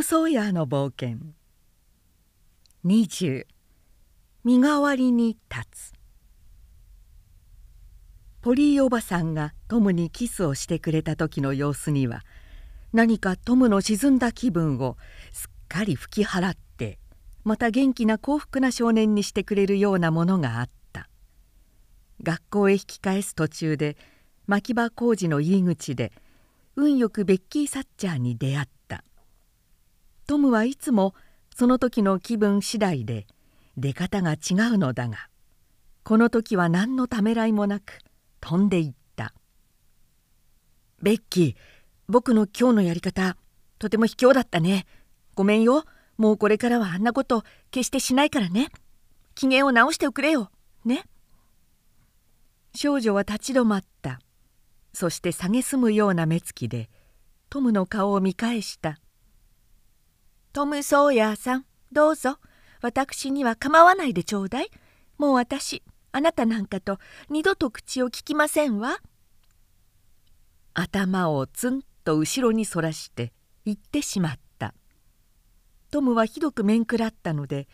ム・ソーヤーの冒険。20身代わりに立つ。ポリーおばさんがトムにキスをしてくれた時の様子には何かトムの沈んだ気分をすっかり吹き払ってまた元気な幸福な少年にしてくれるようなものがあった。学校へ引き返す途中で牧場工事の入り口で運よくベッキー・サッチャーに出会った。トムはいつもその時の気分次第で出方が違うのだがこの時は何のためらいもなく飛んでいった「ベッキー僕の今日のやり方とても卑怯だったね。ごめんよ。もうこれからはあんなこと決してしないからね。機嫌を直しておくれよ。ね」少女は立ち止まった。そして蔑むような目つきでトムの顔を見返した「トム・ソーヤーさんどうぞ。私には構わないでちょうだい。もう私あなたなんかと二度と口を聞きませんわ」頭をツンと後ろにそらして言ってしまった。トムはひどく面食らったので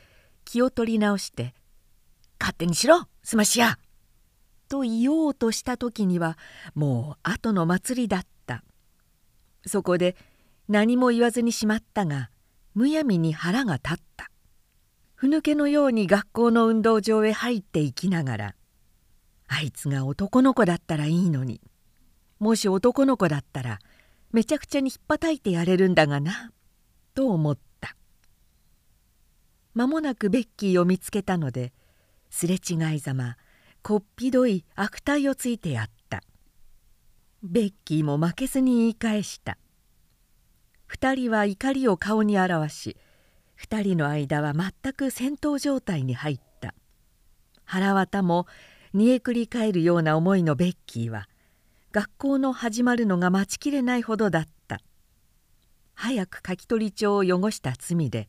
気を取り直して「勝手にしろすましや!」と言おうとした時にはもう後の祭りだった。そこで何も言わずにしまったがむやみに腹が立った。ふぬけのように学校の運動場へ入っていきながらあいつが男の子だったらいいのに。もし男の子だったらめちゃくちゃにひっぱたいてやれるんだがなと思った。間もなくベッキーを見つけたのですれ違いざまこっぴどい悪態をついてやった。ベッキーも負けずに言い返した。2人は怒りを顔に表し2人の間は全く戦闘状態に入った。腹渡も煮えくり返るような思いのベッキーは学校の始まるのが待ちきれないほどだった。早く書き取り帳を汚した罪で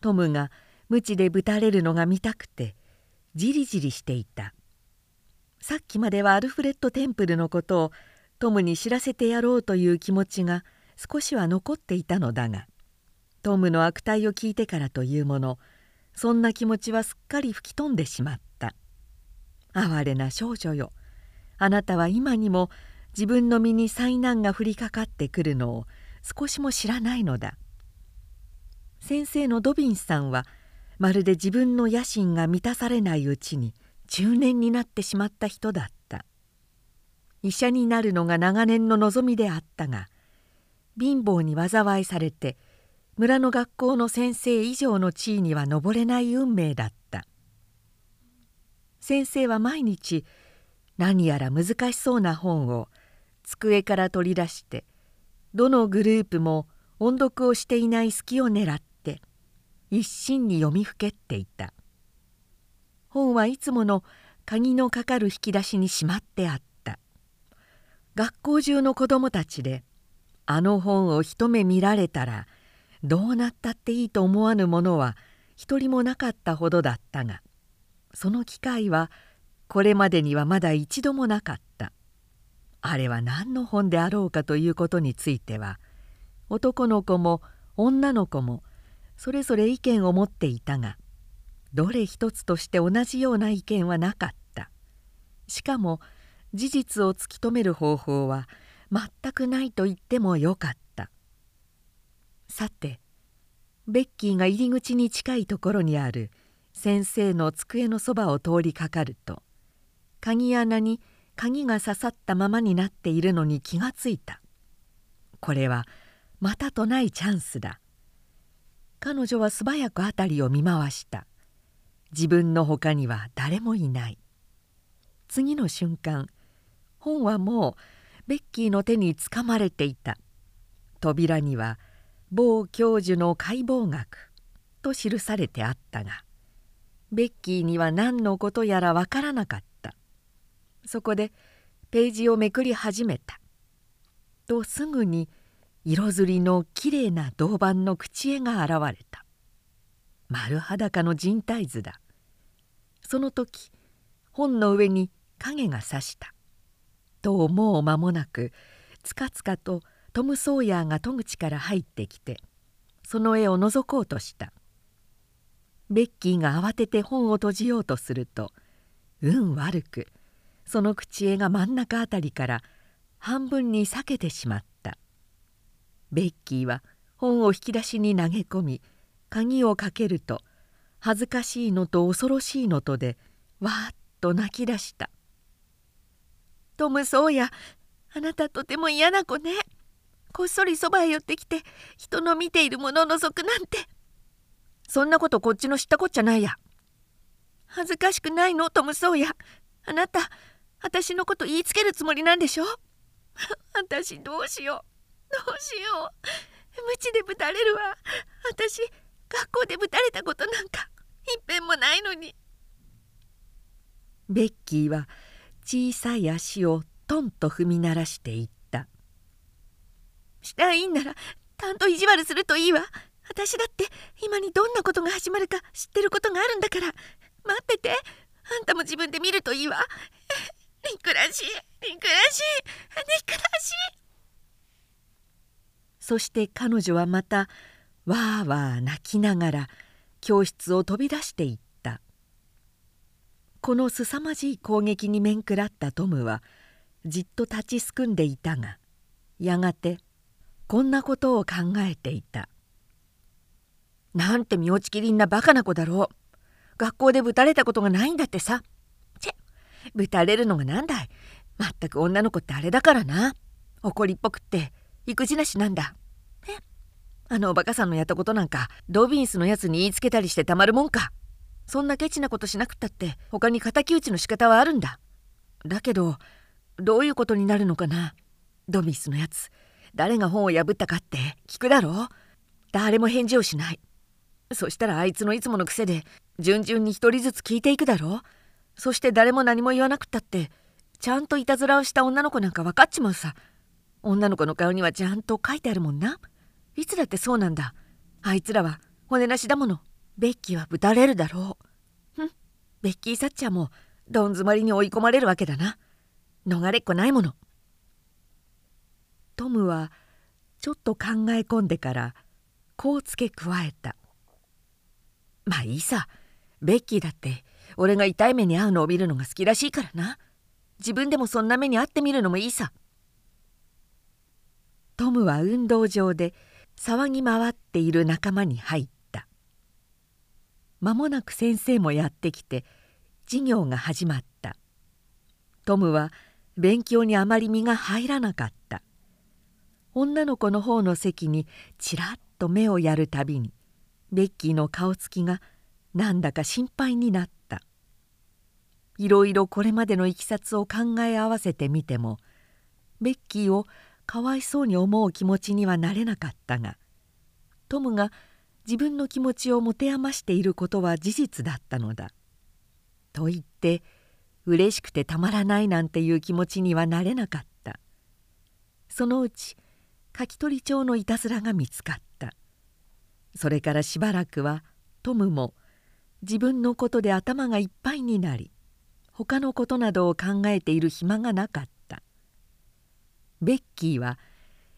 トムが鞭でぶたれるのが見たくてじりじりしていた。さっきまではアルフレッド・テンプルのことをトムに知らせてやろうという気持ちが少しは残っていたのだがトムの悪態を聞いてからというものそんな気持ちはすっかり吹き飛んでしまった。哀れな少女よあなたは今にも自分の身に災難が降りかかってくるのを少しも知らないのだ。先生のドビンスさんはまるで自分の野心が満たされないうちに中年になってしまった人だった。医者になるのが長年の望みであったが貧乏に災いされて村の学校の先生以上の地位には上れない運命だった。先生は毎日何やら難しそうな本を机から取り出してどのグループも音読をしていない隙を狙って一心に読みふけっていた。本はいつもの鍵のかかる引き出しにしまってあった。学校中の子供たちであの本を一目見られたらどうなったっていいと思わぬものは一人もなかったほどだったがその機会はこれまでにはまだ一度もなかった。あれは何の本であろうかということについては男の子も女の子もそれぞれ意見を持っていたがどれ一つとして同じような意見はなかった。しかも事実を突き止める方法は全くないと言ってもよかった。さてベッキーが入り口に近いところにある先生の机のそばを通りかかると鍵穴に鍵が刺さったままになっているのに気がついた。これはまたとないチャンスだ。彼女は素早く辺りを見回した。自分のほかには誰もいない。次の瞬間本はもうベッキーの手につかまれていた。扉には「某教授の解剖学」と記されてあったがベッキーには何のことやらわからなかった。そこでページをめくり始めた。とすぐに色づりのきれいな銅板の口絵が現れた。丸裸の人体図だ。その時本の上に影がさした。ともう間もなくつかつかとトム・ソーヤーが戸口から入ってきてその絵を覗こうとした。ベッキーが慌てて本を閉じようとすると運悪くその口絵が真ん中あたりから半分に裂けてしまった。ベッキーは本を引き出しに投げ込み鍵をかけると恥ずかしいのと恐ろしいのとでわーっと泣き出した「トム・ソーヤあなたとても嫌な子ね。こっそりそばへ寄ってきて人の見ているものを覗くなんて。そんなことこっちの知ったこっちゃないや。恥ずかしくないの？トム・ソーヤあなた私のこと言いつけるつもりなんでしょ？私どうしよう。どうしよう。無知でぶたれるわ。私学校でぶたれたことなんかいっぺんもないのに。ベッキーは小さい足をトンと踏み鳴らしていった「したいんならたんと意地悪するといいわ。私だって今にどんなことが始まるか知ってることがあるんだから。待ってて。あんたも自分で見るといいわ。リクらしい。リクらしい。リクらしい。そして彼女はまたわーわー泣きながら教室を飛び出していった。このすさまじい攻撃に面食らったトムはじっと立ちすくんでいたがやがてこんなことを考えていた「なんて身落ちきりんなバカな子だろう。学校でぶたれたことがないんだってさ。チェぶたれるのがなんだい。まったく女の子ってあれだからな。怒りっぽくって育児なしなんだ。えあのおバカさんのやったことなんかドビンスのやつに言いつけたりしてたまるもんか。そんなケチなことしなくったって他に敵討ちの仕方はあるんだ。だけどどういうことになるのかな。ドビンスのやつ。誰が本を破ったかって聞くだろう。誰も返事をしない。そしたらあいつのいつもの癖で順々に一人ずつ聞いていくだろう。そして誰も何も言わなくったってちゃんといたずらをした女の子なんか分かっちまうさ。女の子の顔にはちゃんと書いてあるもんな。いつだってそうなんだ。あいつらは骨なしだもの。ベッキーはぶたれるだろう。ふん。ベッキー・サッチャーもどん詰まりに追い込まれるわけだな。逃れっこないもの。トムはちょっと考え込んでからこう付け加えた。まあいいさ。ベッキーだって俺が痛い目に遭うのを見るのが好きらしいからな。自分でもそんな目に遭ってみるのもいいさ。トムは運動場で騒ぎ回っている仲間に入った間もなく先生もやってきて授業が始まった。トムは勉強にあまり身が入らなかった。女の子の方の席にちらっと目をやるたびにベッキーの顔つきがなんだか心配になった。いろいろこれまでのいきさつを考え合わせてみてもベッキーをかわいそうに思う気持ちにはなれなかったがトムが自分の気持ちを持て余していることは事実だったのだ。と言って嬉しくてたまらないなんていう気持ちにはなれなかった。そのうち書き取り帳のいたずらが見つかった。それからしばらくはトムも自分のことで頭がいっぱいになり他のことなどを考えている暇がなかった。ベッキーは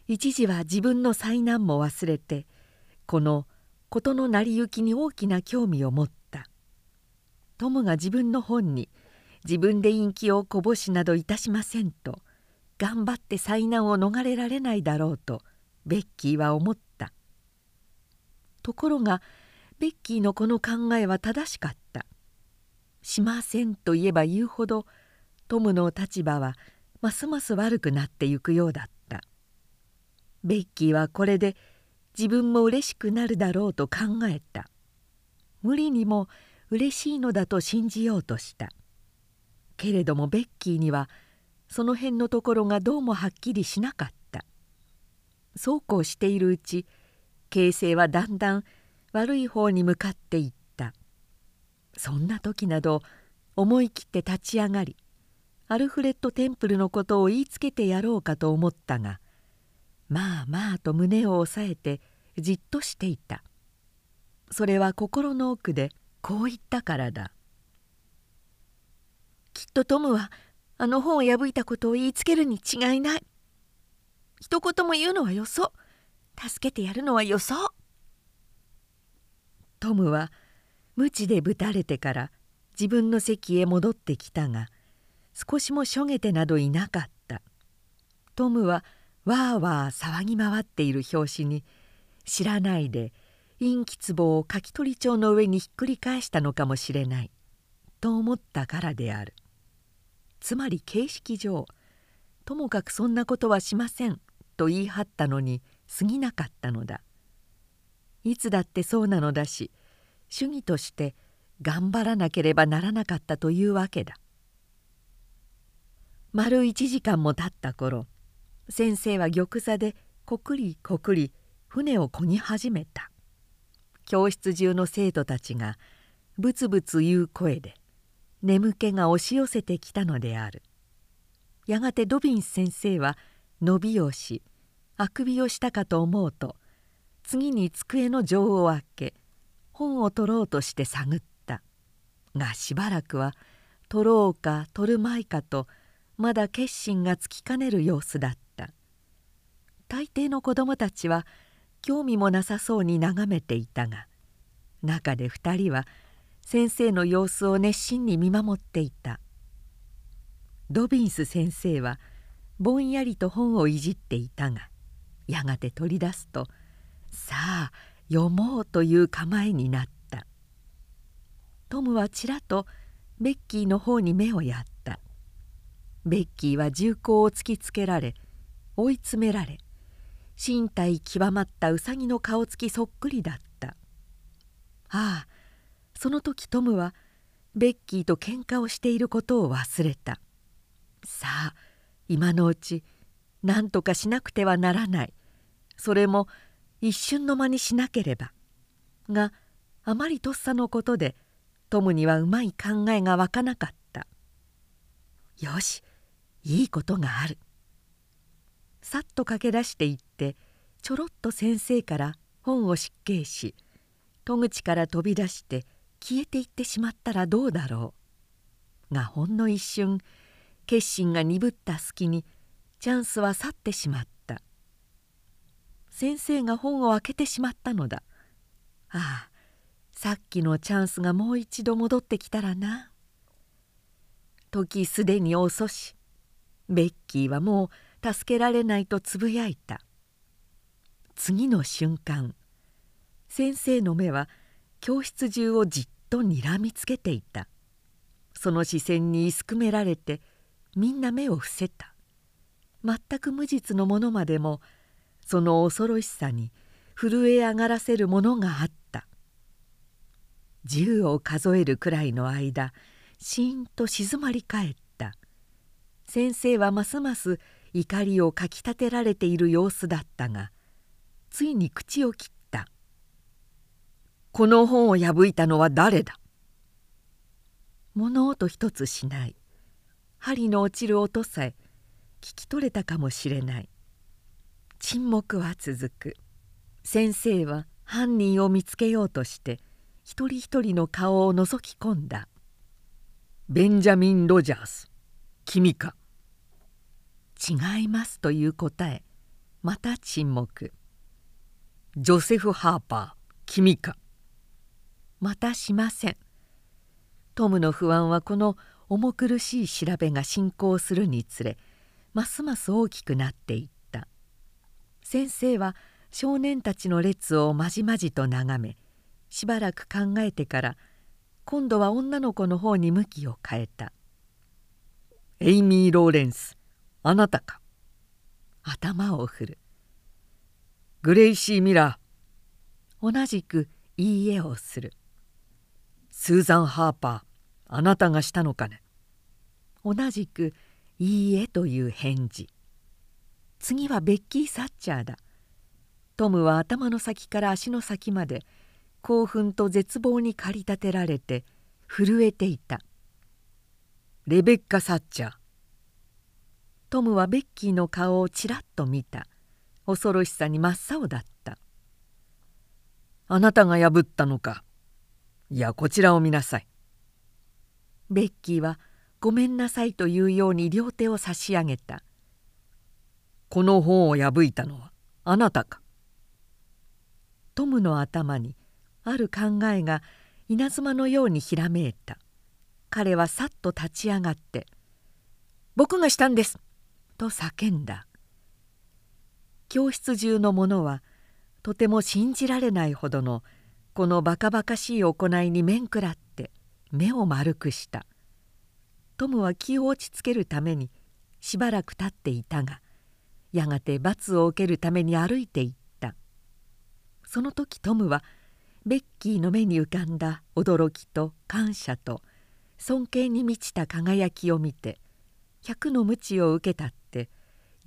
一時は自分の災難も忘れてこの事の成り行きに大きな興味を持った。トムが自分の本に自分で陰気をこぼしなどいたしませんと頑張って災難を逃れられないだろうとベッキーは思った。ところがベッキーのこの考えは正しかった。しませんと言えば言うほどトムの立場はますます悪くなってゆくようだった。ベッキーはこれで自分も嬉しくなるだろうと考えた。無理にも嬉しいのだと信じようとした。けれどもベッキーにはその辺のところがどうもはっきりしなかった。そうこうしているうち形勢はだんだん悪い方に向かっていった。そんな時など思い切って立ち上がりアルフレッド・テンプルのことを言いつけてやろうかと思ったがまあまあと胸を押さえてじっとしていた。それは心の奥でこう言ったからだ。きっとトムはあの本を破いたことを言いつけるに違いない。一言も言うのはよそ。助けてやるのはよそ。トムは鞭でぶたれてから自分の席へ戻ってきたが少しもしょげてなどいなかった。トムはわーわー騒ぎ回っている拍子に知らないで陰気壺をかき取り帳の上にひっくり返したのかもしれないと思ったからである。つまり形式上ともかくそんなことはしませんと言い張ったのに過ぎなかったのだ。いつだってそうなのだし主義として頑張らなければならなかったというわけだ。丸1時間も経った頃先生は玉座でこくりこくり船をこぎ始めた。教室中の生徒たちがブツブツ言う声で眠気が押し寄せてきたのである。やがてドビンス先生は伸びをしあくびをしたかと思うと次に机の錠を開け本を取ろうとして探った。がしばらくは取ろうか取るまいかとまだ決心がつきかねる様子だった。大抵の子供たちは興味もなさそうに眺めていたが中で2人は先生の様子を熱心に見守っていた。ドビンス先生はぼんやりと本をいじっていたがやがて取り出すとさあ読もうという構えになった。トムはちらとベッキーの方に目をやった。ベッキーは銃口を突きつけられ追い詰められ身体極まったウサギの顔つきそっくりだった。ああその時トムはベッキーと喧嘩をしていることを忘れた。さあ今のうち何とかしなくてはならない。それも一瞬の間にしなければ。があまりとっさのことでトムにはうまい考えが湧かなかった。よしいいことがある。さっと駆け出していってちょろっと先生から本を失敬し戸口から飛び出して消えていってしまったらどうだろうがほんの一瞬決心が鈍った隙にチャンスは去ってしまった。先生が本を開けてしまったのだ。ああさっきのチャンスがもう一度戻ってきたらな。時すでに遅しベッキーはもう助けられないとつぶやいた。次の瞬間先生の目は教室中をじっとにらみつけていた。その視線にいすくめられてみんな目を伏せた。全く無実のものまでもその恐ろしさに震え上がらせるものがあった。銃を数えるくらいの間しーんと静まり返った。先生はますます怒りをかきたてられている様子だったがついに口を切った「この本を破いたのは誰だ?」物音一つしない。針の落ちる音さえ聞き取れたかもしれない。沈黙は続く。先生は犯人を見つけようとして一人一人の顔を覗き込んだ「ベンジャミン・ロジャース君か?」「違います」という答え。また沈黙「ジョセフ・ハーパー君か?」またしません。トムの不安はこの重苦しい調べが進行するにつれますます大きくなっていった。先生は少年たちの列をまじまじと眺めしばらく考えてから今度は女の子の方に向きを変えた「エイミー・ローレンス。あなたか?」頭を振る「グレイシー・ミラー」同じくいいえをする「スーザン・ハーパー。あなたがしたのかね。同じく「いいえ」という返事。次はベッキー・サッチャーだ。トムは頭の先から足の先まで興奮と絶望に駆り立てられて震えていた。レベッカ・サッチャー。トムはベッキーの顔をちらっと見た。恐ろしさに真っ青だった「あなたが破ったのか。いやこちらを見なさい」ベッキーは「ごめんなさい」というように両手を差し上げた「この本を破いたのはあなたか」トムの頭にある考えが稲妻のようにひらめいた。彼はさっと立ち上がって「僕がしたんです!」と叫んだ。教室中の者はとても信じられないほどのこのバカバカしい行いに面食らって目を丸くした。トムは気を落ち着けるためにしばらく立っていたがやがて罰を受けるために歩いていった。その時トムはベッキーの目に浮かんだ驚きと感謝と尊敬に満ちた輝きを見て百の鞭を受けた。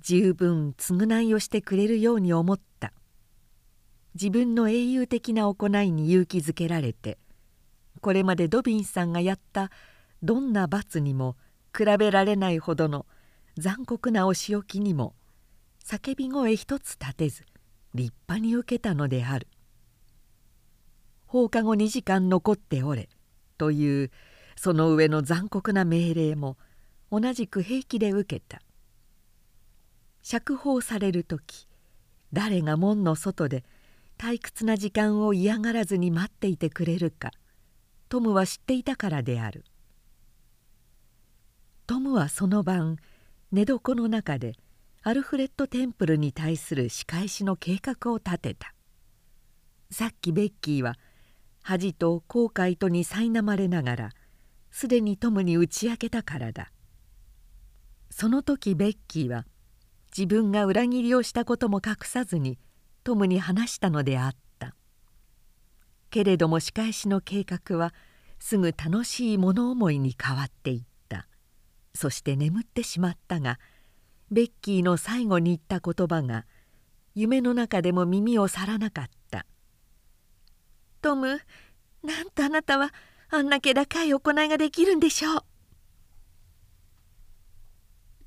十分償いをしてくれるように思った。自分の英雄的な行いに勇気づけられてこれまでドビンさんがやったどんな罰にも比べられないほどの残酷なお仕置きにも叫び声一つ立てず立派に受けたのである。放課後2時間残っておれというその上の残酷な命令も同じく平気で受けた。釈放される時誰が門の外で退屈な時間を嫌がらずに待っていてくれるかトムは知っていたからである。トムはその晩寝床の中でアルフレッド・テンプルに対する仕返しの計画を立てた。さっきベッキーは恥と後悔とに苛まれながらすでにトムに打ち明けたからだ。その時ベッキーは自分が裏切りをしたことも隠さずにトムに話したのであった。けれども仕返しの計画はすぐ楽しい物思いに変わっていった。そして眠ってしまったがベッキーの最後に言った言葉が夢の中でも耳を去らなかった「トムなんとあなたはあんな気高い行いができるんでしょう」